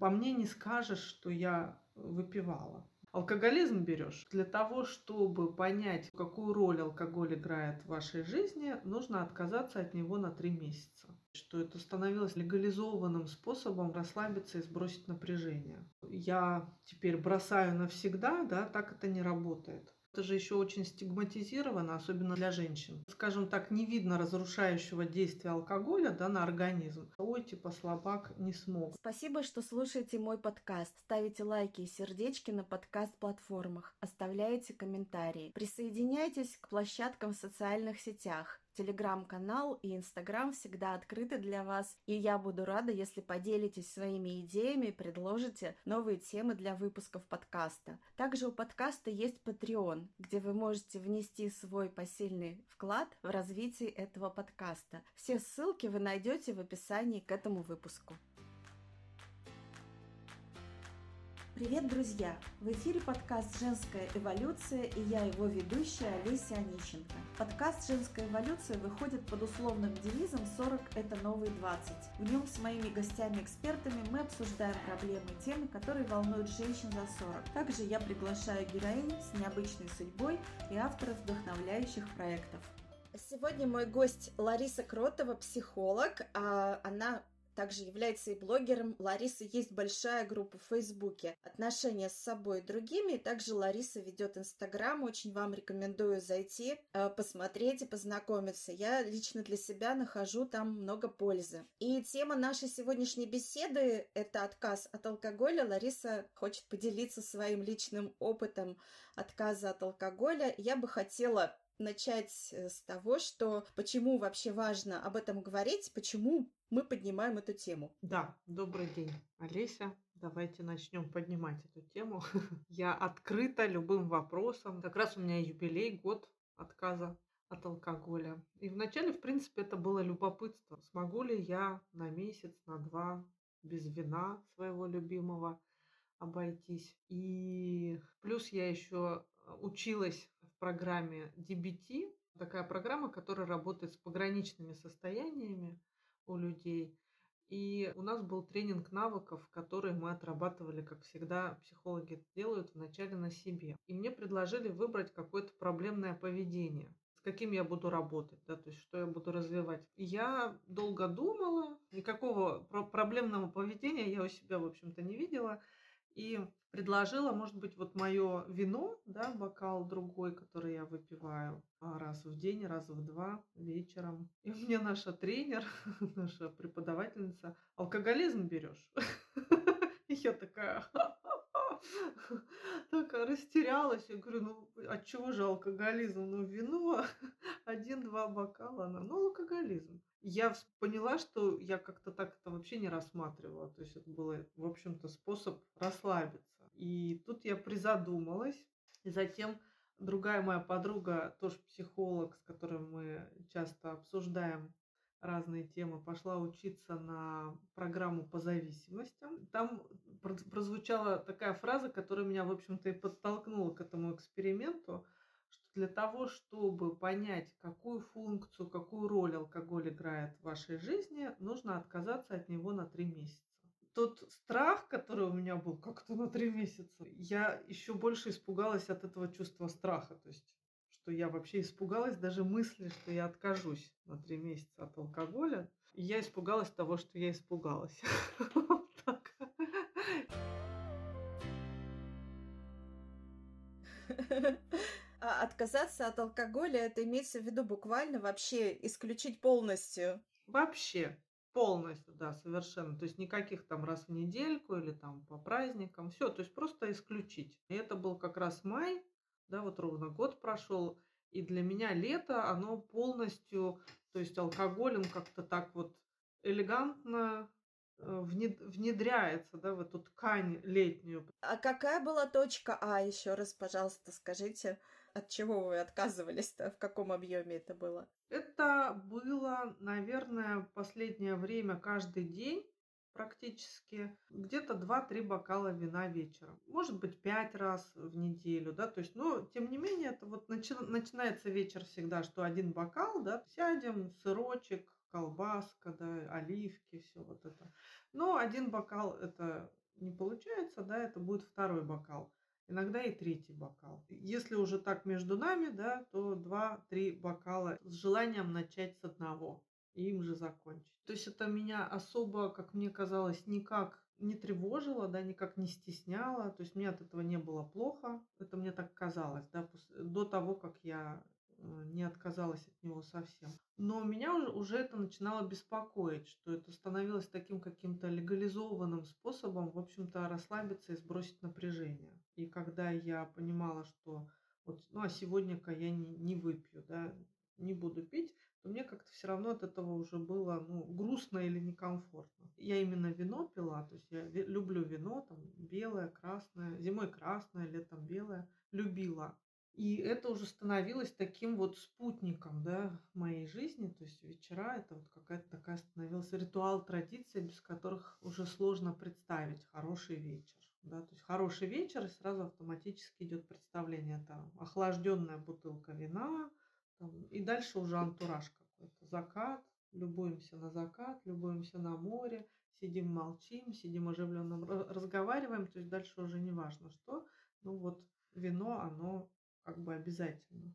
По мне не скажешь, что я выпивала. Алкоголизм берешь для того, чтобы понять, какую роль алкоголь играет в вашей жизни, нужно отказаться от него на три месяца. Что это становилось легализованным способом расслабиться и сбросить напряжение. Я теперь бросаю навсегда, да, так это не работает. Это же еще очень стигматизировано, особенно для женщин. Скажем так, не видно разрушающего действия алкоголя да, на организм. Ой, типа слабак не смог. Спасибо, что слушаете мой подкаст. Ставите лайки и сердечки на подкаст-платформах. Оставляете комментарии. Присоединяйтесь к площадкам в социальных сетях. Телеграм-канал и Инстаграм всегда открыты для вас, и я буду рада, если поделитесь своими идеями предложите новые темы для выпусков подкаста. Также у подкаста есть Patreon, где вы можете внести свой посильный вклад в развитие этого подкаста. Все ссылки вы найдете в описании к этому выпуску. Привет, друзья! В эфире подкаст «Женская эволюция» и я его ведущая Олеся Онищенко. Подкаст «Женская эволюция» выходит под условным девизом «40 – это новые 20». В нем с моими гостями-экспертами мы обсуждаем проблемы и темы, которые волнуют женщин за 40. Также я приглашаю героинь с необычной судьбой и авторов вдохновляющих проектов. Сегодня мой гость Лариса Кротова, психолог. А она также является и блогером. Лариса есть большая группа в Фейсбуке «Отношения с собой и другими». Также Лариса ведет Инстаграм. Очень вам рекомендую зайти, э, посмотреть и познакомиться. Я лично для себя нахожу там много пользы. И тема нашей сегодняшней беседы – это отказ от алкоголя. Лариса хочет поделиться своим личным опытом отказа от алкоголя. Я бы хотела начать э, с того, что почему вообще важно об этом говорить, почему мы поднимаем эту тему. Да, добрый день, Олеся. Давайте начнем поднимать эту тему. Я открыта любым вопросам. Как раз у меня юбилей, год отказа от алкоголя. И вначале, в принципе, это было любопытство. Смогу ли я на месяц, на два без вина своего любимого обойтись. И плюс я еще училась в программе DBT, такая программа, которая работает с пограничными состояниями у людей. И у нас был тренинг навыков, которые мы отрабатывали, как всегда психологи делают, вначале на себе. И мне предложили выбрать какое-то проблемное поведение с каким я буду работать, да, то есть что я буду развивать. Я долго думала, никакого проблемного поведения я у себя, в общем-то, не видела и предложила, может быть, вот мое вино, да, бокал другой, который я выпиваю а, раз в день, раз в два вечером. И мне наша тренер, наша преподавательница, алкоголизм берешь? И я такая, такая растерялась. Я говорю, ну от чего же алкоголизм? Ну вино, один-два бокала. Она, ну алкоголизм. Я поняла, что я как-то так это вообще не рассматривала. То есть это был, в общем-то, способ расслабиться. И тут я призадумалась. И затем другая моя подруга, тоже психолог, с которой мы часто обсуждаем разные темы, пошла учиться на программу по зависимостям. Там прозвучала такая фраза, которая меня, в общем-то, и подтолкнула к этому эксперименту – что для того, чтобы понять, какую функцию, какую роль алкоголь играет в вашей жизни, нужно отказаться от него на три месяца. Тот страх, который у меня был как-то на три месяца, я еще больше испугалась от этого чувства страха. То есть что я вообще испугалась даже мысли, что я откажусь на три месяца от алкоголя. И я испугалась того, что я испугалась. А отказаться от алкоголя, это имеется в виду буквально вообще исключить полностью? Вообще. Полностью, да, совершенно. То есть никаких там раз в недельку или там по праздникам. Все, то есть просто исключить. И это был как раз май, да, вот ровно год прошел. И для меня лето, оно полностью, то есть алкоголем как-то так вот элегантно Э, внедряется да, в эту ткань летнюю. А какая была точка А еще раз, пожалуйста, скажите, от чего вы отказывались-то, в каком объеме это было? Это было, наверное, последнее время каждый день практически где-то 2-3 бокала вина вечером. Может быть, 5 раз в неделю, да, то есть, но, тем не менее, это вот начи- начинается вечер всегда, что один бокал, да, сядем, сырочек, колбаска, да, оливки, все вот это. Но один бокал это не получается, да, это будет второй бокал. Иногда и третий бокал. Если уже так между нами, да, то два-три бокала с желанием начать с одного и им же закончить. То есть это меня особо, как мне казалось, никак не тревожило, да, никак не стесняло. То есть мне от этого не было плохо. Это мне так казалось, да, до того, как я э, не отказалась от него совсем. Но меня уже это начинало беспокоить, что это становилось таким каким-то легализованным способом, в общем-то, расслабиться и сбросить напряжение. И когда я понимала, что вот, ну а сегодня-ка я не, не выпью, да, не буду пить, то мне как-то все равно от этого уже было ну, грустно или некомфортно. Я именно вино пила, то есть я люблю вино, там белое, красное, зимой красное, летом белое, любила. И это уже становилось таким вот спутником да, моей жизни. То есть вечера это вот какая-то такая становилась ритуал, традиция, без которых уже сложно представить хороший вечер. Да? То есть хороший вечер, и сразу автоматически идет представление. Это охлажденная бутылка вина, там, и дальше уже антураж какой-то. Закат, любуемся на закат, любуемся на море, сидим, молчим, сидим оживленно разговариваем. То есть дальше уже не важно что. Ну вот вино, оно как бы обязательно.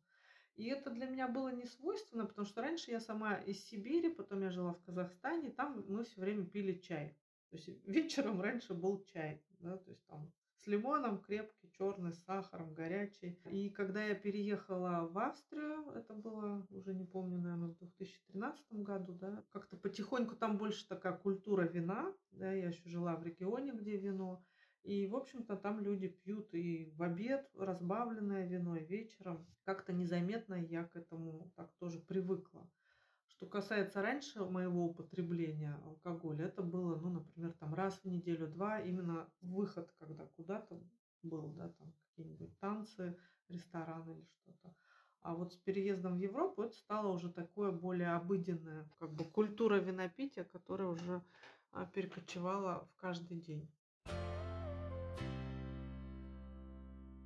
И это для меня было не свойственно, потому что раньше я сама из Сибири, потом я жила в Казахстане, там мы все время пили чай. То есть вечером раньше был чай, да, то есть там с лимоном, крепкий, черный, с сахаром, горячий. И когда я переехала в Австрию, это было уже не помню, наверное, в 2013 году, да, как-то потихоньку там больше такая культура вина, да, я еще жила в регионе, где вино, и, в общем-то, там люди пьют и в обед разбавленное вино, и вечером. Как-то незаметно я к этому так тоже привыкла. Что касается раньше моего употребления алкоголя, это было, ну, например, там раз в неделю, два, именно выход, когда куда-то был, да, там какие-нибудь танцы, ресторан или что-то. А вот с переездом в Европу это стало уже такое более обыденное, как бы культура винопития, которая уже а, перекочевала в каждый день.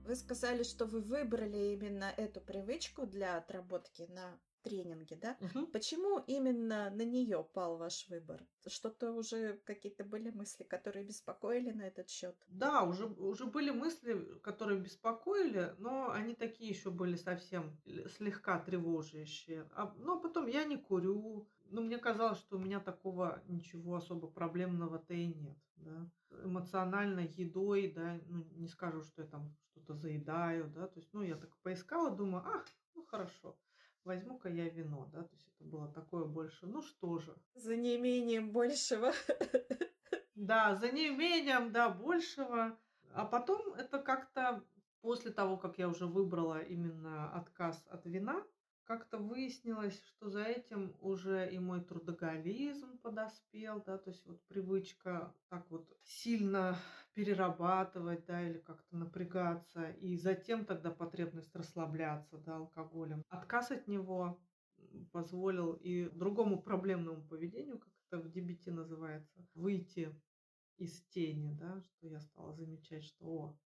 Вы сказали, что вы выбрали именно эту привычку для отработки на тренинге, да? Угу. Почему именно на нее пал ваш выбор? Что-то уже какие-то были мысли, которые беспокоили на этот счет? Да, уже, уже были мысли, которые беспокоили, но они такие еще были совсем слегка тревожащие. А, но потом я не курю. Ну, мне казалось, что у меня такого ничего особо проблемного-то и нет. Да? Эмоционально едой, да, ну, не скажу, что я там что-то заедаю, да, то есть, ну, я так поискала, думаю, ах, ну, хорошо, возьму-ка я вино, да, то есть это было такое больше, ну, что же. За неимением большего. Да, за неимением, да, большего. А потом это как-то после того, как я уже выбрала именно отказ от вина, как-то выяснилось, что за этим уже и мой трудоголизм подоспел, да, то есть вот привычка так вот сильно перерабатывать, да, или как-то напрягаться, и затем тогда потребность расслабляться, да, алкоголем. Отказ от него позволил и другому проблемному поведению, как это в дебите называется, выйти из тени, да, что я стала замечать, что о,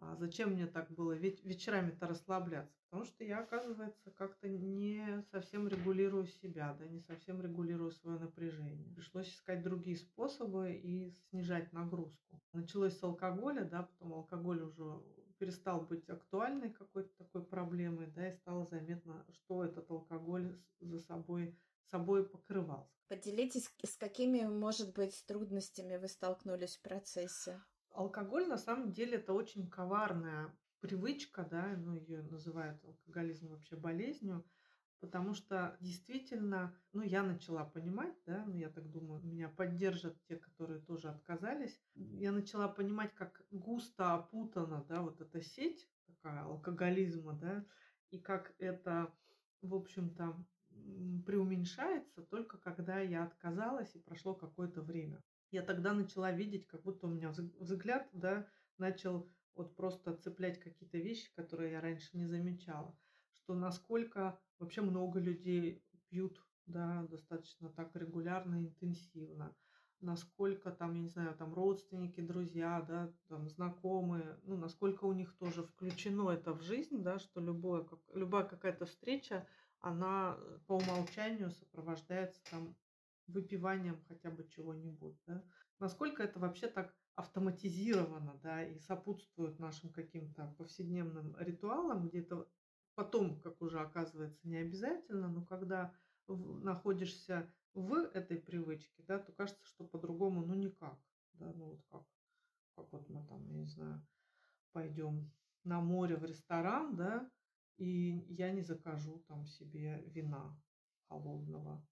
а зачем мне так было ведь вечерами-то расслабляться? Потому что я, оказывается, как-то не совсем регулирую себя, да, не совсем регулирую свое напряжение. Пришлось искать другие способы и снижать нагрузку. Началось с алкоголя, да, потом алкоголь уже перестал быть актуальной какой-то такой проблемой, да, и стало заметно, что этот алкоголь за собой собой покрывал. Поделитесь, с какими, может быть, трудностями вы столкнулись в процессе? Алкоголь на самом деле это очень коварная привычка, да, ну ее называют алкоголизм вообще болезнью, потому что действительно, ну я начала понимать, да, ну я так думаю, меня поддержат те, которые тоже отказались, я начала понимать, как густо опутана, да, вот эта сеть такая алкоголизма, да, и как это, в общем-то, преуменьшается только когда я отказалась и прошло какое-то время я тогда начала видеть, как будто у меня взгляд, да, начал вот просто цеплять какие-то вещи, которые я раньше не замечала, что насколько вообще много людей пьют, да, достаточно так регулярно, интенсивно, насколько там, я не знаю, там родственники, друзья, да, там знакомые, ну, насколько у них тоже включено это в жизнь, да, что любое, как, любая какая-то встреча, она э, по умолчанию сопровождается там выпиванием хотя бы чего-нибудь, да. Насколько это вообще так автоматизировано, да, и сопутствует нашим каким-то повседневным ритуалам, где это потом, как уже оказывается, не обязательно, но когда находишься в этой привычке, да, то кажется, что по-другому, ну, никак, да, ну, вот как, как вот мы там, я не знаю, пойдем на море в ресторан, да, и я не закажу там себе вина холодного.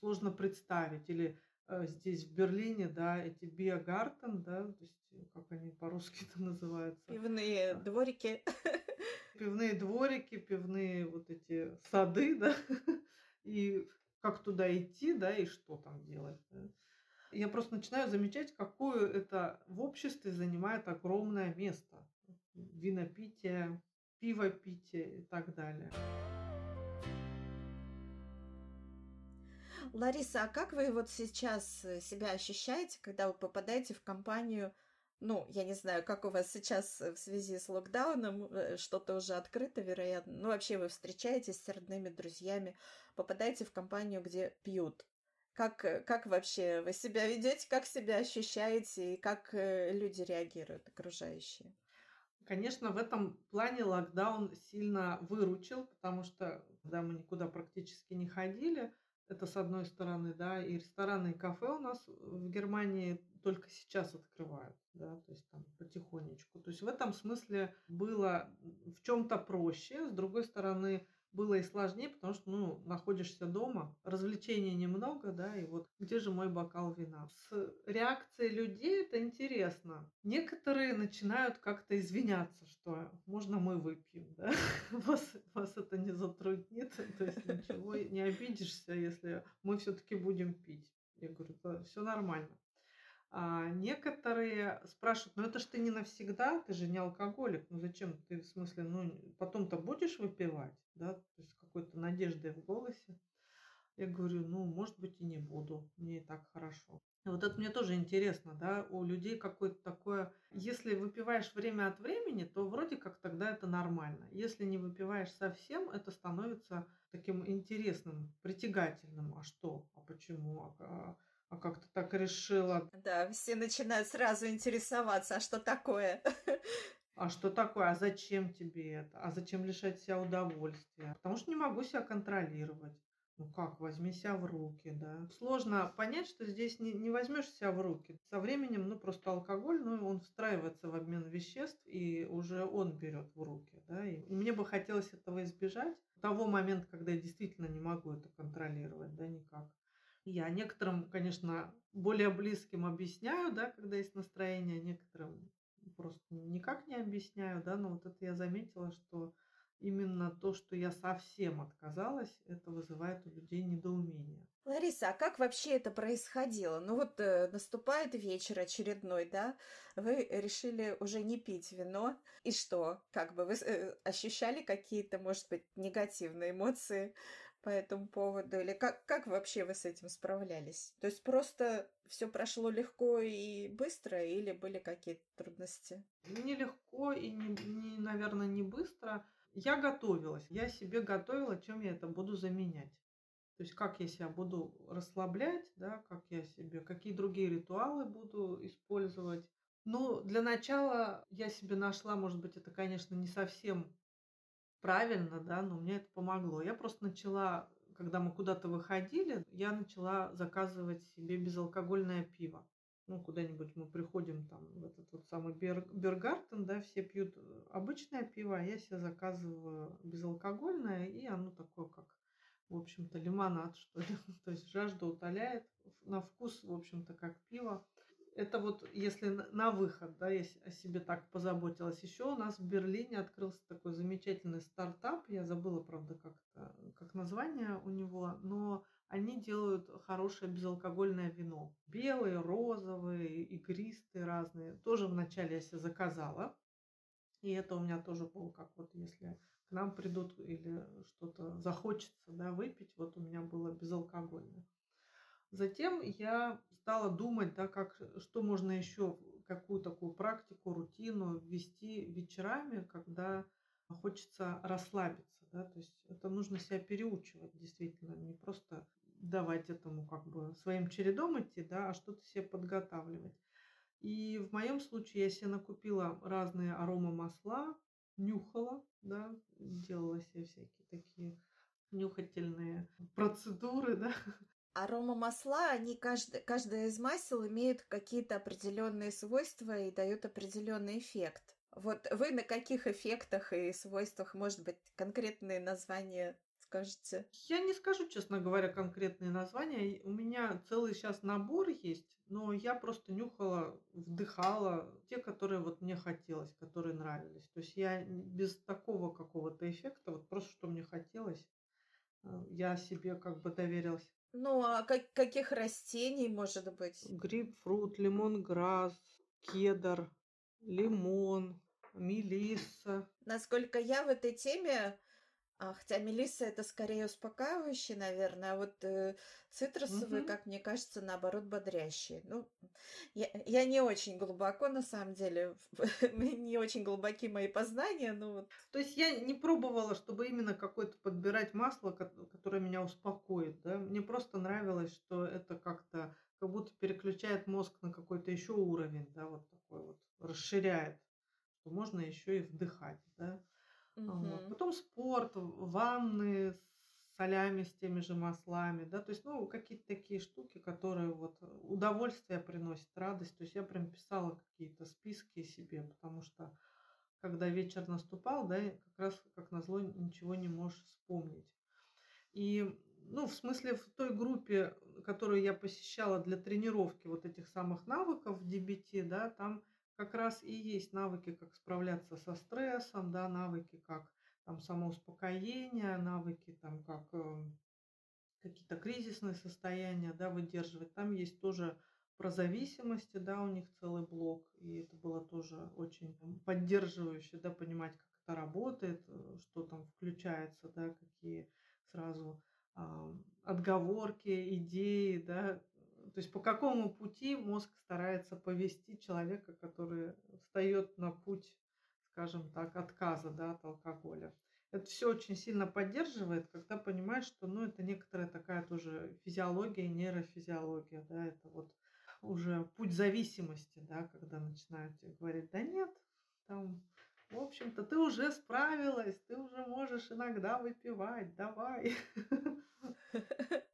Сложно представить. Или э, здесь в Берлине, да, эти биогартен, да, то есть э, как они по-русски это называются, Пивные а, дворики. пивные дворики, пивные вот эти сады, да, и как туда идти, да, и что там делать. да. Я просто начинаю замечать, какое это в обществе занимает огромное место. Винопитие, пивопитие и так далее. Лариса, а как вы вот сейчас э, себя ощущаете, когда вы попадаете в компанию, ну, я не знаю, как у вас сейчас э, в связи с локдауном, э, что-то уже открыто, вероятно, ну, вообще вы встречаетесь с родными, друзьями, попадаете в компанию, где пьют. Как, как вообще вы себя ведете, как себя ощущаете и как люди реагируют, окружающие? Конечно, в этом плане локдаун сильно выручил, потому что когда мы никуда практически не ходили, это с одной стороны, да, и рестораны и кафе у нас в Германии только сейчас открывают, да, то есть там потихонечку. То есть в этом смысле было в чем-то проще, с другой стороны, было и сложнее, потому что, ну, находишься дома, развлечений немного, да, и вот где же мой бокал вина? С реакцией людей это интересно. Некоторые начинают как-то извиняться, что можно мы выпьем, да, вас, вас это не затруднит, то есть ничего, не обидишься, если мы все-таки будем пить. Я говорю, все нормально. А некоторые спрашивают, ну это ж ты не навсегда, ты же не алкоголик, ну зачем ты, в смысле, ну потом-то будешь выпивать, да, то есть какой-то надеждой в голосе. Я говорю, ну, может быть, и не буду, мне и так хорошо. Вот это мне тоже интересно, да, у людей какое-то такое, если выпиваешь время от времени, то вроде как тогда это нормально. Если не выпиваешь совсем, это становится таким интересным, притягательным. А что? А почему? А, а- как ты так решила? Да, все начинают сразу интересоваться, а что такое? А что такое? А зачем тебе это? А зачем лишать себя удовольствия? Потому что не могу себя контролировать. Ну как, возьми себя в руки, да. Сложно понять, что здесь не, не возьмешь себя в руки. Со временем, ну просто алкоголь, ну он встраивается в обмен веществ, и уже он берет в руки, да. И, и мне бы хотелось этого избежать. Того момента, когда я действительно не могу это контролировать, да, никак. Я некоторым, конечно, более близким объясняю, да, когда есть настроение, некоторым просто никак не объясняю, да, но вот это я заметила, что именно то, что я совсем отказалась, это вызывает у людей недоумение. Лариса, а как вообще это происходило? Ну вот э, наступает вечер очередной, да? Вы решили уже не пить вино. И что? Как бы вы э, ощущали какие-то, может быть, негативные эмоции по этому поводу? Или как, как вообще вы с этим справлялись? То есть просто все прошло легко и быстро или были какие-то трудности? Нелегко и, не, не, наверное, не быстро. Я готовилась. Я себе готовила, чем я это буду заменять. То есть как я себя буду расслаблять, да, как я себе, какие другие ритуалы буду использовать. Ну, для начала я себе нашла, может быть, это, конечно, не совсем правильно, да, но мне это помогло. Я просто начала, когда мы куда-то выходили, я начала заказывать себе безалкогольное пиво. Ну, куда-нибудь мы приходим там в этот вот самый Бер, Бергартен, да, все пьют э, обычное пиво, а я себе заказываю безалкогольное, и оно такое, как, в общем-то, лимонад, что ли. То есть жажда утоляет, на вкус, в общем-то, как пиво. Это вот если на выход, да, я о себе так позаботилась. Еще у нас в Берлине открылся такой замечательный стартап. Я забыла, правда, как, как название у него, но они делают хорошее безалкогольное вино. Белые, розовые, игристые разные. Тоже вначале я себе заказала. И это у меня тоже было как вот если к нам придут или что-то захочется да, выпить, вот у меня было безалкогольное. Затем я стала думать, да, как, что можно еще, какую такую практику, рутину ввести вечерами, когда хочется расслабиться, да, то есть это нужно себя переучивать действительно, не просто давать этому как бы своим чередом идти, да, а что-то себе подготавливать. И в моем случае я себе накупила разные аромамасла, нюхала, да, делала себе всякие такие нюхательные процедуры, да. Аромамасла, они каждый, каждая из масел имеет какие-то определенные свойства и дает определенный эффект. Вот вы на каких эффектах и свойствах, может быть, конкретные названия скажете? Я не скажу, честно говоря, конкретные названия. У меня целый сейчас набор есть, но я просто нюхала, вдыхала те, которые вот мне хотелось, которые нравились. То есть я без такого какого-то эффекта, вот просто что мне хотелось, э, я себе как бы доверилась. Ну, а как, каких растений может быть? Грейпфрут, лимонграсс, кедр, лимон, мелисса. Насколько я в этой теме а, хотя мелисса это скорее успокаивающий, наверное, а вот э, цитрусовые, Мгм. как мне кажется, наоборот, бодрящие. Ну, я, я не очень глубоко, на самом деле, не очень глубоки мои познания, но вот То есть я не пробовала, чтобы именно какое-то подбирать масло, кот- которое меня успокоит, да. Мне просто нравилось, что это как-то как будто переключает мозг на какой-то еще уровень, да, вот такой вот, расширяет, что можно еще и вдыхать, да. Вот. мгм. Потом спорт, ванны с солями, с теми же маслами, да, то есть, ну, какие-то такие штуки, которые вот удовольствие приносят, радость. То есть я прям писала какие-то списки себе, потому что когда вечер наступал, да, как раз, как назло, ничего не можешь вспомнить. И, ну, в смысле, в той группе, которую я посещала для тренировки вот этих самых навыков в DBT, да, там как раз и есть навыки, как справляться со стрессом, да, навыки, как там самоуспокоение, навыки, там, как э, какие-то кризисные состояния, да, выдерживать. Там есть тоже про зависимости, да, у них целый блок, и это было тоже очень там, поддерживающе, да, понимать, как это работает, э, что там включается, да, какие сразу а, отговорки, идеи, да, то есть по какому пути мозг старается повести человека, который встает на путь, скажем так, отказа, да, от алкоголя. Это все очень сильно поддерживает, когда понимаешь, что, ну, это некоторая такая тоже физиология, нейрофизиология, да, это вот уже путь зависимости, да, когда начинают тебе говорить: "Да нет, там, в общем-то, ты уже справилась, ты уже можешь иногда выпивать, давай".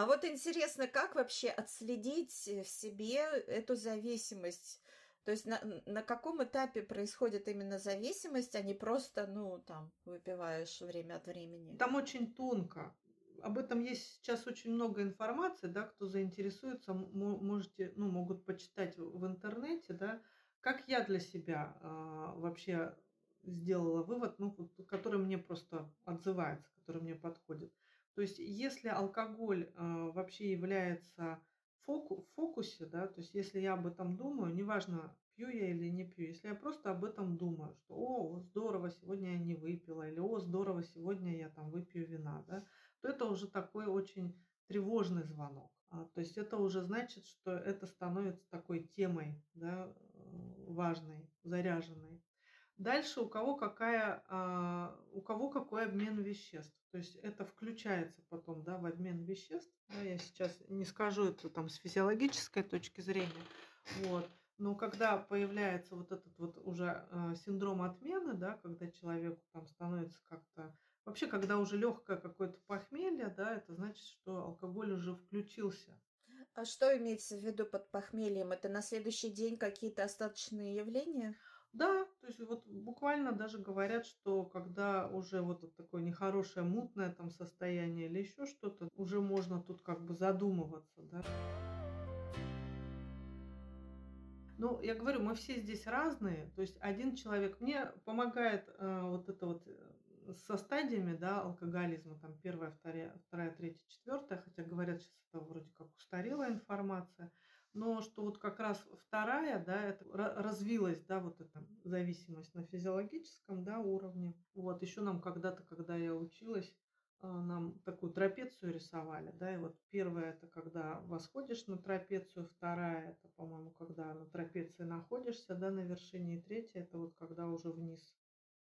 А вот интересно, как вообще отследить э, в себе эту зависимость? То есть на, на каком этапе происходит именно зависимость, а не просто, ну, там, выпиваешь время от времени? Там очень тонко. Об этом есть сейчас очень много информации, да, кто заинтересуется, можете, ну, могут почитать в интернете, да, как я для себя а, вообще сделала вывод, ну, который мне просто отзывается, который мне подходит. То есть, если алкоголь а, вообще является фоку- в фокусе, да, то есть, если я об этом думаю, неважно, пью я или не пью, если я просто об этом думаю, что, о, здорово, сегодня я не выпила, или, о, здорово, сегодня я там выпью вина, да, то это уже такой очень тревожный звонок. А, то есть это уже значит, что это становится такой темой, да, э, важной, заряженной. Дальше у кого какая, а, у кого какой обмен веществ. То есть это включается потом, да, в обмен веществ. Да, я сейчас не скажу это там с физиологической точки зрения. Вот. Но когда появляется вот этот вот уже э, синдром отмены, да, когда человеку там становится как-то Вообще, когда уже легкое какое-то похмелье, да, это значит, что алкоголь уже включился. А что имеется в виду под похмельем? Это на следующий день какие-то остаточные явления? Да, то есть вот буквально даже говорят, что когда уже вот такое нехорошее, мутное там состояние или еще что-то, уже можно тут как бы задумываться, да. Ну, я говорю, мы все здесь разные. То есть один человек мне помогает э, вот это вот э, со стадиями, да, алкоголизма, там первая, вторая, вторая, третья, четвертая, хотя говорят, сейчас это вроде как устарелая информация, но что вот как раз вторая, да, это ра- развилась, да, вот эта зависимость на физиологическом, да, уровне. Вот еще нам когда-то, когда я училась, а, нам такую трапецию рисовали, да, и вот первая это когда восходишь на трапецию, вторая это, по-моему, когда на трапеции находишься, да, на вершине, и третья это вот когда уже вниз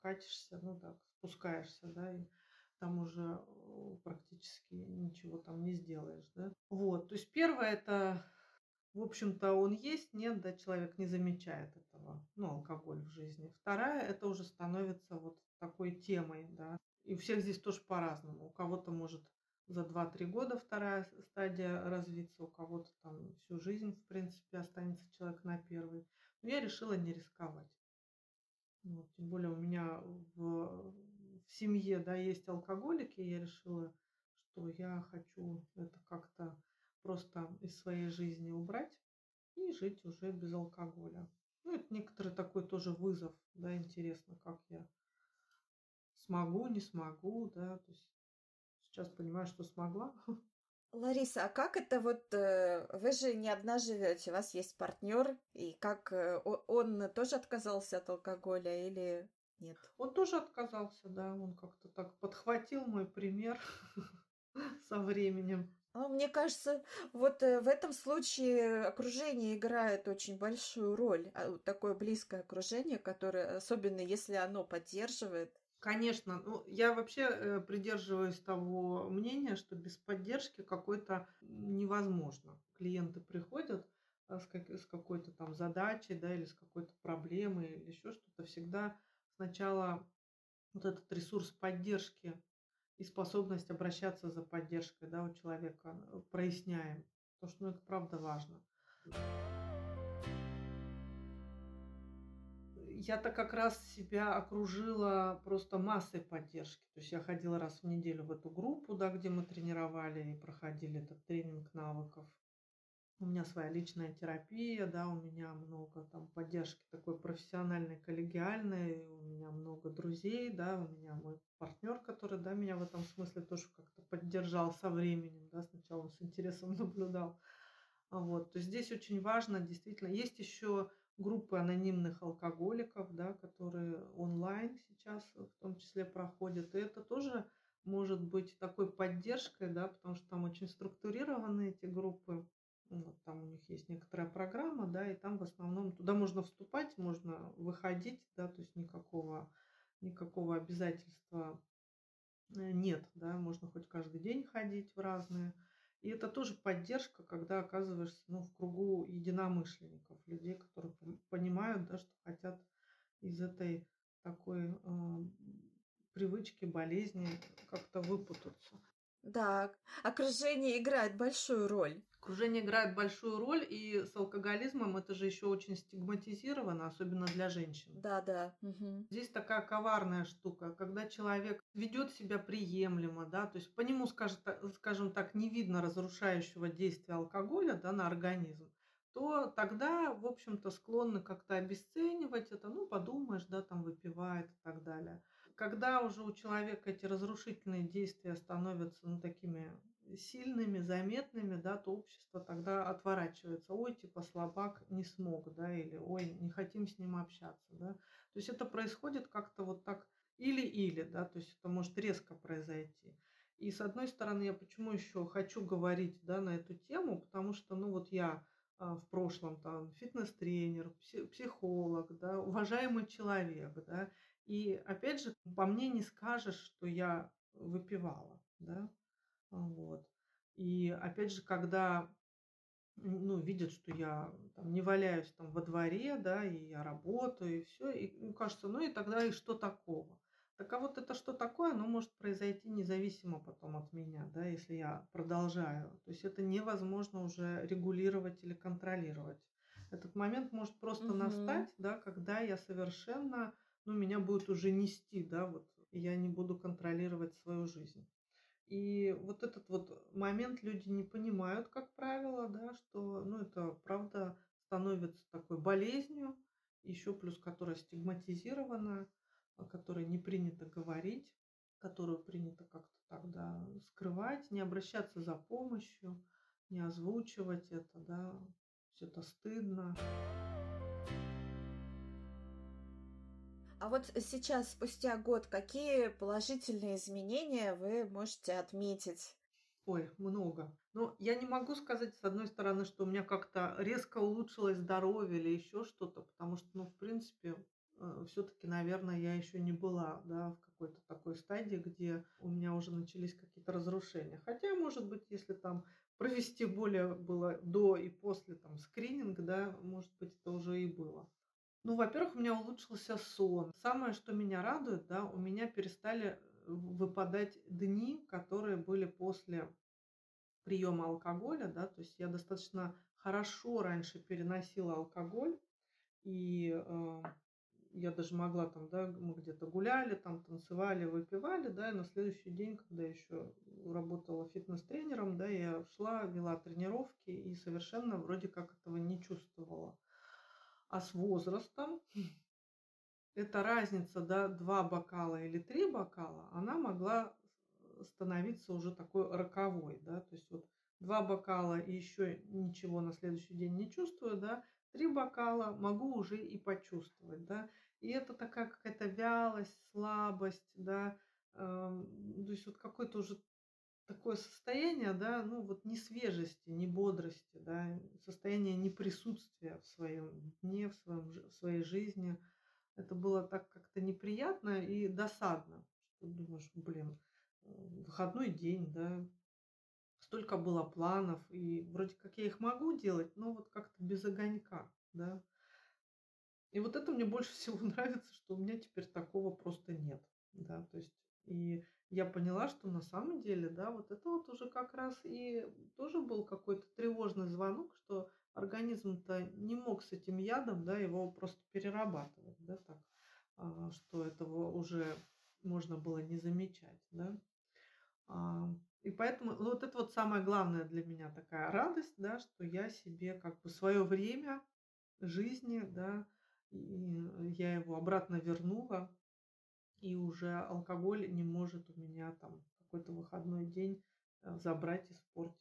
катишься, ну так, спускаешься, да, и там уже э, практически ничего там не сделаешь, да. Вот, то есть первое это, в общем-то, он есть, нет, да, человек не замечает этого, ну, алкоголь в жизни. Вторая, это уже становится вот такой темой, да. И у всех здесь тоже по-разному. У кого-то может за 2-3 года вторая стадия развиться, у кого-то там всю жизнь, в принципе, останется человек на первой. Но я решила не рисковать. Вот, тем более у меня в, в семье да, есть алкоголики, я решила, что я хочу это как-то просто из своей жизни убрать и жить уже без алкоголя. Ну, это некоторый такой тоже вызов, да, интересно, как я смогу, не смогу, да, то есть сейчас понимаю, что смогла. Лариса, а как это вот, э, вы же не одна живете, у вас есть партнер, и как э, он тоже отказался от алкоголя или нет? Он тоже отказался, да, он как-то так подхватил мой пример со временем. Ну, мне кажется, вот э, в этом случае окружение играет очень большую роль, а, такое близкое окружение, которое, особенно если оно поддерживает, Конечно, ну, я вообще э, придерживаюсь того мнения, что без поддержки какой-то невозможно. Клиенты приходят а, с, как, с какой-то там задачей, да, или с какой-то проблемой, или еще что-то. Всегда сначала вот этот ресурс поддержки и способность обращаться за поддержкой, да, у человека э, проясняем. Потому что, ну, это правда важно я-то как раз себя окружила просто массой поддержки. То есть я ходила раз в неделю в эту группу, да, где мы тренировали и проходили этот тренинг навыков. У меня своя личная терапия, да, у меня много там поддержки такой профессиональной, коллегиальной, у меня много друзей, да, у меня мой партнер, который, да, меня в этом смысле тоже как-то поддержал со временем, да, сначала он с интересом наблюдал. Вот, то здесь очень важно, действительно, есть еще группы анонимных алкоголиков, да, которые онлайн сейчас в том числе проходят. И это тоже может быть такой поддержкой, да, потому что там очень структурированы эти группы. Вот, там у них есть некоторая программа, да, и там в основном туда можно вступать, можно выходить, да, то есть никакого, никакого обязательства э, нет, да, можно хоть каждый день ходить в разные и это тоже поддержка, когда оказываешься ну, в кругу единомышленников, людей, которые понимают, да, что хотят из этой такой э, привычки, болезни как-то выпутаться. Да, окружение играет большую роль. Окружение играет большую роль, и с алкоголизмом это же еще очень стигматизировано, особенно для женщин. Да, да. Угу. Здесь такая коварная штука, когда человек ведет себя приемлемо, да, то есть по нему, скажем, скажем так, не видно разрушающего действия алкоголя да, на организм, то тогда, в общем-то, склонны как-то обесценивать это, ну, подумаешь, да, там выпивает и так далее. Когда уже у человека эти разрушительные действия становятся, ну, такими сильными, заметными, да, то общество тогда отворачивается. Ой, типа слабак не смог, да, или ой, не хотим с ним общаться, да. То есть это происходит как-то вот так или-или, да, то есть это может резко произойти. И с одной стороны, я почему еще хочу говорить, да, на эту тему, потому что, ну вот я а, в прошлом там фитнес-тренер, психолог, да, уважаемый человек, да, и опять же, по мне не скажешь, что я выпивала, да, вот. И опять же, когда ну, видят, что я там, не валяюсь там во дворе, да, и я работаю, и все, и ну, кажется, ну и тогда и что такого? Так а вот это что такое, оно может произойти независимо потом от меня, да, если я продолжаю. То есть это невозможно уже регулировать или контролировать. Этот момент может просто угу. настать, да, когда я совершенно, ну, меня будет уже нести, да, вот, и я не буду контролировать свою жизнь. И вот этот вот момент люди не понимают, как правило, да, что, ну, это правда становится такой болезнью, еще плюс которая стигматизирована, о которой не принято говорить, которую принято как-то тогда скрывать, не обращаться за помощью, не озвучивать это, да, все это стыдно. А вот сейчас, спустя год, какие положительные изменения вы можете отметить? Ой, много. Но я не могу сказать, с одной стороны, что у меня как-то резко улучшилось здоровье или еще что-то, потому что, ну, в принципе, э, все-таки, наверное, я еще не была да, в какой-то такой стадии, где у меня уже начались какие-то разрушения. Хотя, может быть, если там провести более было до и после там скрининг, да, может быть, это уже и было. Ну, во-первых, у меня улучшился сон. Самое, что меня радует, да, у меня перестали э, выпадать дни, которые были после приема алкоголя, да, то есть я достаточно хорошо раньше переносила алкоголь, и э, я даже могла там, да, мы где-то гуляли, там танцевали, выпивали, да, и на следующий день, когда еще работала фитнес-тренером, да, я шла, вела тренировки и совершенно вроде как этого не чувствовала. А с возрастом эта разница, да, два бокала или три бокала, она могла становиться уже такой роковой, да, то есть вот два бокала и еще ничего на следующий день не чувствую, да, три бокала могу уже и почувствовать, да. И это такая какая-то вялость, слабость, да, э, то есть вот какое-то уже такое состояние, да, ну вот не свежести, не бодрости, да, состояние неприсутствия в своем дне, в, своем, в своей жизни. Это было так как-то неприятно и досадно. Что думаешь, блин, выходной день, да, столько было планов, и вроде как я их могу делать, но вот как-то без огонька, да. И вот это мне больше всего нравится, что у меня теперь такого просто нет, да, то есть и я поняла, что на самом деле, да, вот это вот уже как раз и тоже был какой-то тревожный звонок, что организм-то не мог с этим ядом, да, его просто перерабатывать, да, так, а, что этого уже можно было не замечать, да. А, и поэтому ну, вот это вот самое главное для меня такая радость, да, что я себе как бы свое время жизни, да, я его обратно вернула, и уже алкоголь не может у меня там какой-то выходной день э, забрать, испортить.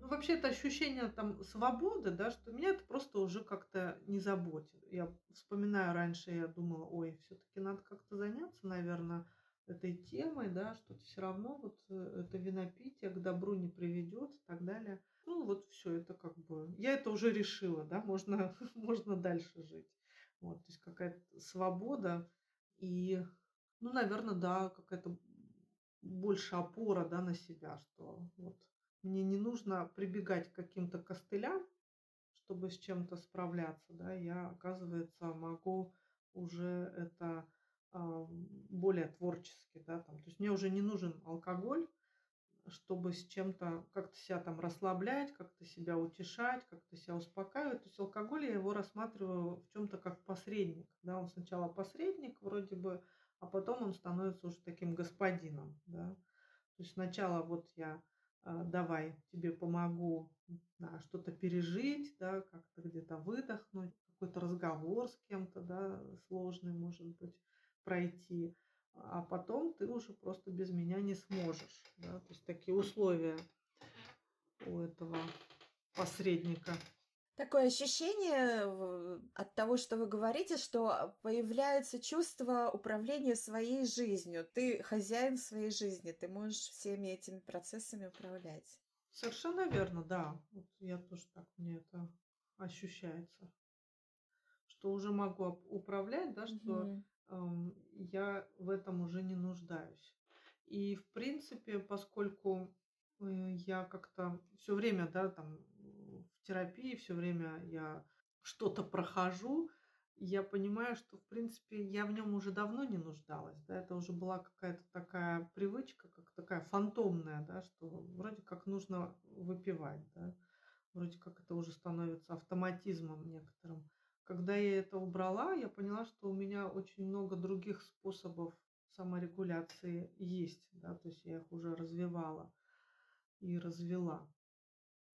Ну, вообще это ощущение там свободы, да, что меня это просто уже как-то не заботит. Я вспоминаю раньше, я думала, ой, все-таки надо как-то заняться, наверное, этой темой, да, что все равно вот э, это винопитие к добру не приведет и так далее. Ну вот все, это как бы, я это уже решила, да, можно, можно дальше жить. Вот, то есть какая-то свобода и, ну, наверное, да, какая-то больше опора, да, на себя, что вот мне не нужно прибегать к каким-то костылям, чтобы с чем-то справляться, да, я, оказывается, могу уже это более творчески, да, там, то есть мне уже не нужен алкоголь, чтобы с чем-то как-то себя там расслаблять, как-то себя утешать, как-то себя успокаивать. То есть алкоголь я его рассматриваю в чем-то как посредник. Да? Он сначала посредник вроде бы, а потом он становится уже таким господином. Да? То есть сначала вот я а, давай тебе помогу да, что-то пережить, да, как-то где-то выдохнуть, какой-то разговор с кем-то, да, сложный, может быть, пройти а потом ты уже просто без меня не сможешь. Да? То есть такие условия у этого посредника. Такое ощущение от того, что вы говорите, что появляется чувство управления своей жизнью. Ты хозяин своей жизни, ты можешь всеми этими процессами управлять. Совершенно верно, да. Вот я тоже так, мне это ощущается. Что уже могу управлять, да, что угу я в этом уже не нуждаюсь. И, в принципе, поскольку э, я как-то все время, да, там, в терапии, все время я что-то прохожу, я понимаю, что, в принципе, я в нем уже давно не нуждалась, да, это уже была какая-то такая привычка, как такая фантомная, да, что вроде как нужно выпивать, да, вроде как это уже становится автоматизмом некоторым. Когда я это убрала, я поняла, что у меня очень много других способов саморегуляции есть, да, то есть я их уже развивала и развела.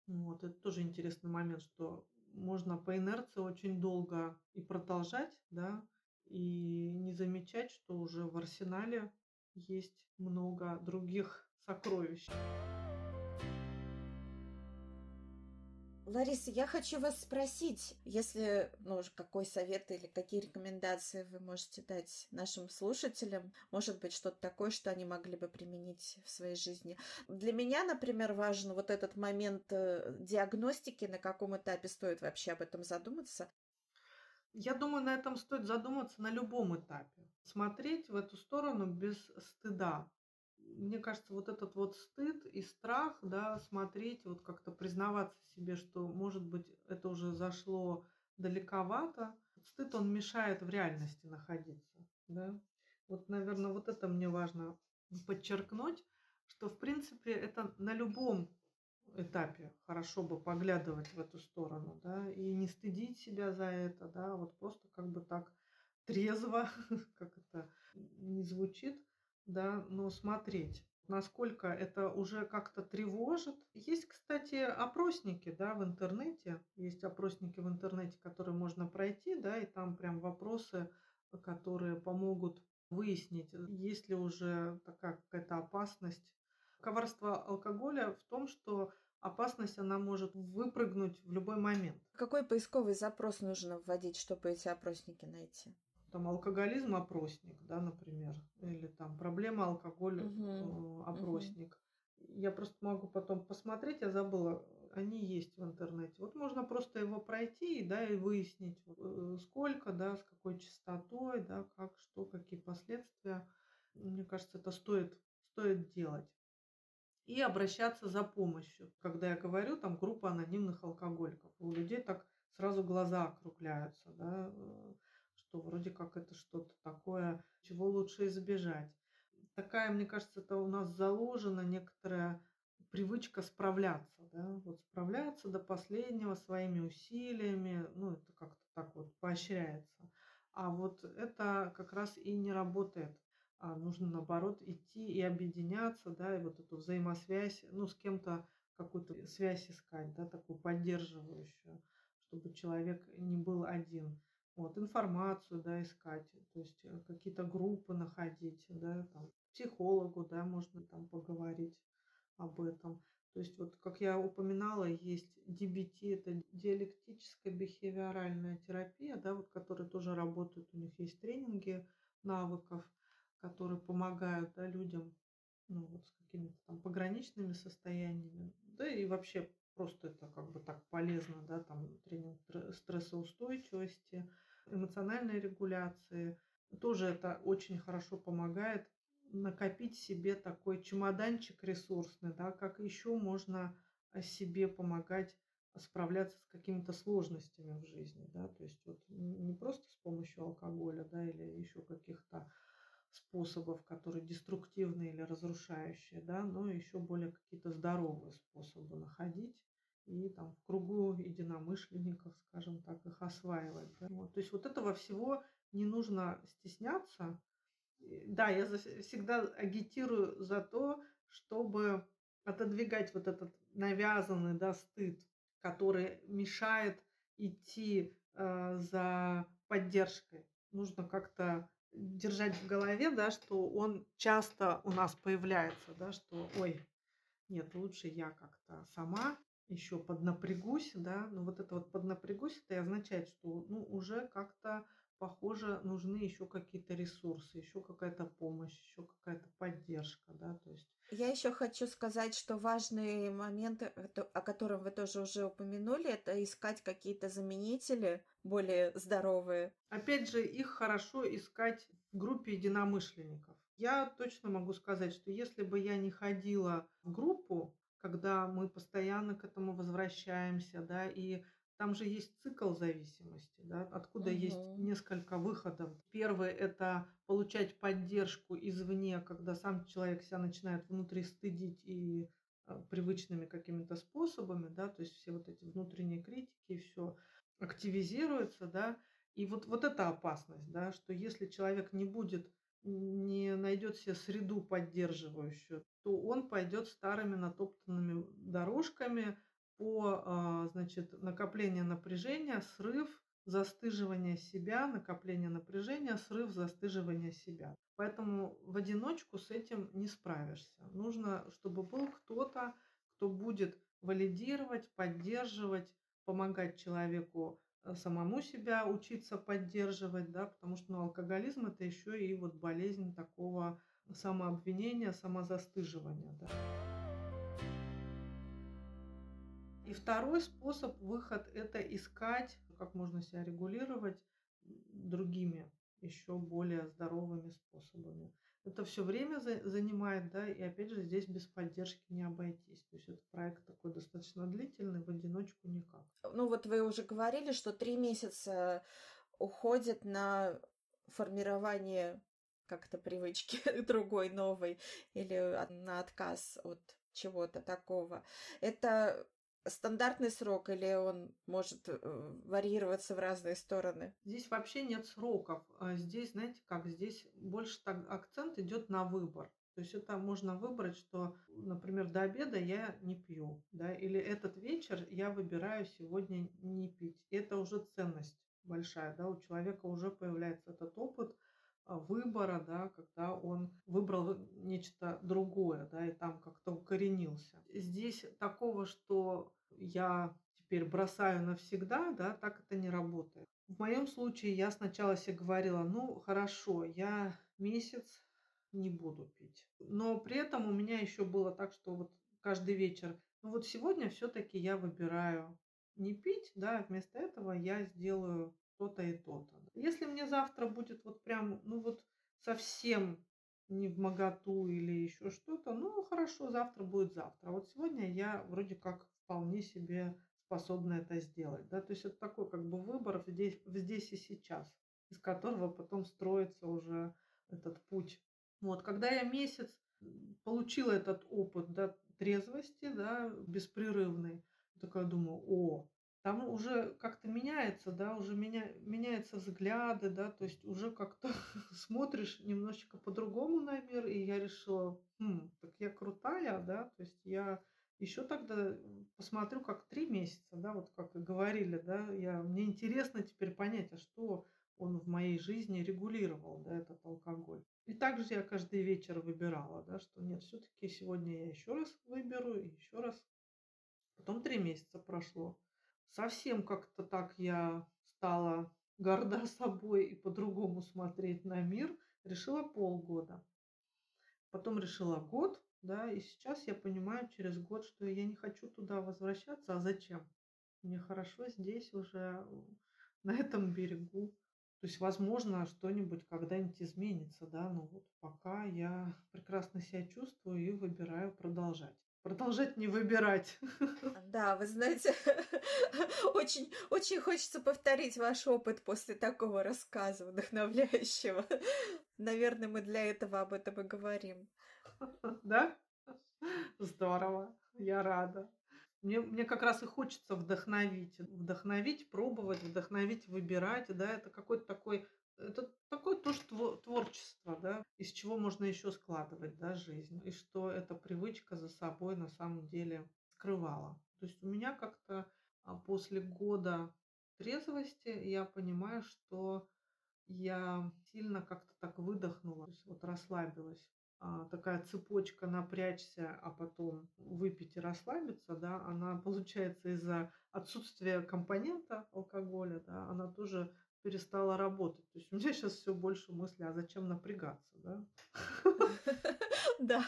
Вот, это тоже интересный момент, что можно по инерции очень долго и продолжать, да, и не замечать, что уже в арсенале есть много других сокровищ. Лариса, я хочу вас спросить, если, ну, какой совет или какие рекомендации вы можете дать нашим слушателям? Может быть, что-то такое, что они могли бы применить в своей жизни? Для меня, например, важен вот этот момент э, диагностики, на каком этапе стоит вообще об этом задуматься. Я думаю, на этом стоит задуматься на любом этапе. Смотреть в эту сторону без стыда мне кажется, вот этот вот стыд и страх, да, смотреть, вот как-то признаваться себе, что, может быть, это уже зашло далековато. Стыд, он мешает в реальности находиться, да. Вот, наверное, вот это мне важно подчеркнуть, что, в принципе, это на любом этапе хорошо бы поглядывать в эту сторону, да, и не стыдить себя за это, да, вот просто как бы так трезво, как это не звучит, да, но смотреть, насколько это уже как-то тревожит. Есть, кстати, опросники, да, в интернете. Есть опросники в интернете, которые можно пройти, да, и там прям вопросы, которые помогут выяснить, есть ли уже такая какая-то опасность. Коварство алкоголя в том, что опасность, она может выпрыгнуть в любой момент. Какой поисковый запрос нужно вводить, чтобы эти опросники найти? Там алкоголизм опросник, да, например, или там проблема алкоголь угу. опросник. Угу. Я просто могу потом посмотреть, я забыла, они есть в интернете. Вот можно просто его пройти, да, и выяснить, э, сколько, да, с какой частотой, да, как, что, какие последствия. Мне кажется, это стоит, стоит делать. И обращаться за помощью. Когда я говорю, там группа анонимных алкоголиков. У людей так сразу глаза округляются, да, э, что вроде как это что-то такое, чего лучше избежать. Такая, мне кажется, это у нас заложена некоторая привычка справляться, да, вот справляться до последнего своими усилиями, ну, это как-то так вот поощряется. А вот это как раз и не работает. А нужно, наоборот, идти и объединяться, да, и вот эту взаимосвязь, ну, с кем-то какую-то связь искать, да, такую поддерживающую, чтобы человек не был один вот, информацию, да, искать, то есть э, какие-то группы находить, да, там, психологу, да, можно там поговорить об этом. То есть вот, как я упоминала, есть DBT, это диалектическая бихевиоральная терапия, да, вот, которые тоже работают, у них есть тренинги навыков, которые помогают, да, людям, ну, вот с какими-то там пограничными состояниями, да, и вообще просто это как бы так полезно, да, там тренинг стрессоустойчивости, эмоциональной регуляции. Тоже это очень хорошо помогает накопить себе такой чемоданчик ресурсный, да, как еще можно себе помогать справляться с какими-то сложностями в жизни, да, то есть вот не просто с помощью алкоголя, да, или еще каких-то способов, которые деструктивные или разрушающие, да, но еще более какие-то здоровые способы находить и там в кругу единомышленников, скажем так, их осваивать. Да? Вот. То есть вот этого всего не нужно стесняться. Да, я всегда агитирую за то, чтобы отодвигать вот этот навязанный да, стыд, который мешает идти э, за поддержкой. Нужно как-то держать в голове, да, что он часто у нас появляется, да, что, ой, нет, лучше я как-то сама еще поднапрягусь, да, но вот это вот поднапрягусь, это и означает, что ну, уже как-то похоже нужны еще какие-то ресурсы, еще какая-то помощь, еще какая-то поддержка, да, то есть. Я еще хочу сказать, что важные моменты, о котором вы тоже уже упомянули, это искать какие-то заменители более здоровые. Опять же, их хорошо искать в группе единомышленников. Я точно могу сказать, что если бы я не ходила в группу, когда мы постоянно к этому возвращаемся, да, и там же есть цикл зависимости, да, откуда угу. есть несколько выходов. Первый – это получать поддержку извне, когда сам человек себя начинает внутри стыдить и э, привычными какими-то способами, да, то есть все вот эти внутренние критики, и все активизируется, да, и вот, вот эта опасность, да, что если человек не будет не найдет себе среду поддерживающую, то он пойдет старыми натоптанными дорожками по а, значит, накоплению напряжения, срыв, застыживание себя, накопление напряжения, срыв, застыживание себя. Поэтому в одиночку с этим не справишься. Нужно, чтобы был кто-то, кто будет валидировать, поддерживать, помогать человеку э, самому себя учиться поддерживать, да, потому что ну, алкоголизм это еще и вот болезнь такого самообвинения, самозастыживания. Да. И второй способ, выход, это искать, как можно себя регулировать другими, еще более здоровыми способами. Это все время за, занимает, да, и опять же здесь без поддержки не обойтись. То есть это проект такой достаточно длительный, в одиночку никак. Ну вот вы уже говорили, что три месяца уходит на формирование как-то привычки другой, новой, или на отказ от чего-то такого. Это стандартный срок или он может э, варьироваться в разные стороны? Здесь вообще нет сроков. А здесь, знаете, как здесь больше так акцент идет на выбор. То есть это можно выбрать, что, например, до обеда я не пью, да, или этот вечер я выбираю сегодня не пить. Это уже ценность большая, да, у человека уже появляется этот опыт выбора, да, когда он выбрал нечто другое, да, и там как-то укоренился. Здесь такого, что я теперь бросаю навсегда, да, так это не работает. В моем случае я сначала себе говорила, ну хорошо, я месяц не буду пить. Но при этом у меня еще было так, что вот каждый вечер, ну вот сегодня все-таки я выбираю не пить, да, вместо этого я сделаю то-то и то-то. Если мне завтра будет вот прям, ну вот совсем не в моготу или еще что-то, ну хорошо, завтра будет завтра. А вот сегодня я вроде как вполне себе способна это сделать. Да? То есть это такой как бы выбор здесь, здесь и сейчас, из которого потом строится уже этот путь. Вот, когда я месяц получила этот опыт да, трезвости, да, беспрерывный, такая думаю, о, там уже как-то меняется, да, уже меня, меняются взгляды, да, то есть уже как-то смотришь немножечко по-другому на мир, и я решила, хм, так я крутая, да, то есть я еще тогда посмотрю, как три месяца, да, вот как и говорили, да, я, мне интересно теперь понять, а что он в моей жизни регулировал, да, этот алкоголь. И также я каждый вечер выбирала, да, что нет, все-таки сегодня я еще раз выберу, и еще раз. Потом три месяца прошло совсем как-то так я стала горда собой и по-другому смотреть на мир, решила полгода. Потом решила год, да, и сейчас я понимаю через год, что я не хочу туда возвращаться, а зачем? Мне хорошо здесь уже, на этом берегу. То есть, возможно, что-нибудь когда-нибудь изменится, да, но вот пока я прекрасно себя чувствую и выбираю продолжать продолжать не выбирать. Да, вы знаете, очень, очень хочется повторить ваш опыт после такого рассказа вдохновляющего. Наверное, мы для этого об этом и говорим. Да? Здорово, я рада. Мне, мне как раз и хочется вдохновить, вдохновить, пробовать, вдохновить, выбирать, да, это какой-то такой это такое тоже творчество, да, из чего можно еще складывать, да, жизнь. И что эта привычка за собой на самом деле скрывала. То есть у меня как-то а, после года трезвости я понимаю, что я сильно как-то так выдохнула, то есть вот расслабилась. А, такая цепочка напрячься, а потом выпить и расслабиться, да, она получается из-за отсутствия компонента алкоголя, да, она тоже перестала работать. То есть у меня сейчас все больше мысли, а зачем напрягаться, да? Да,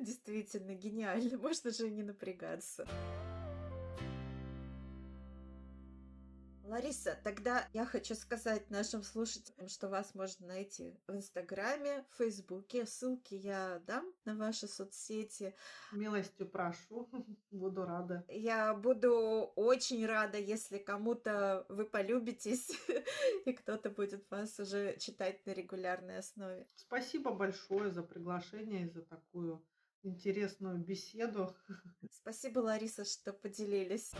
действительно, гениально. Можно же не напрягаться. Лариса, тогда я хочу сказать нашим слушателям, что вас можно найти в Инстаграме, в Фейсбуке. Ссылки я дам на ваши соцсети. Милостью прошу, буду рада. Я буду очень рада, если кому-то вы полюбитесь, и кто-то будет вас уже читать на регулярной основе. Спасибо большое за приглашение и за такую интересную беседу. Спасибо, Лариса, что поделились.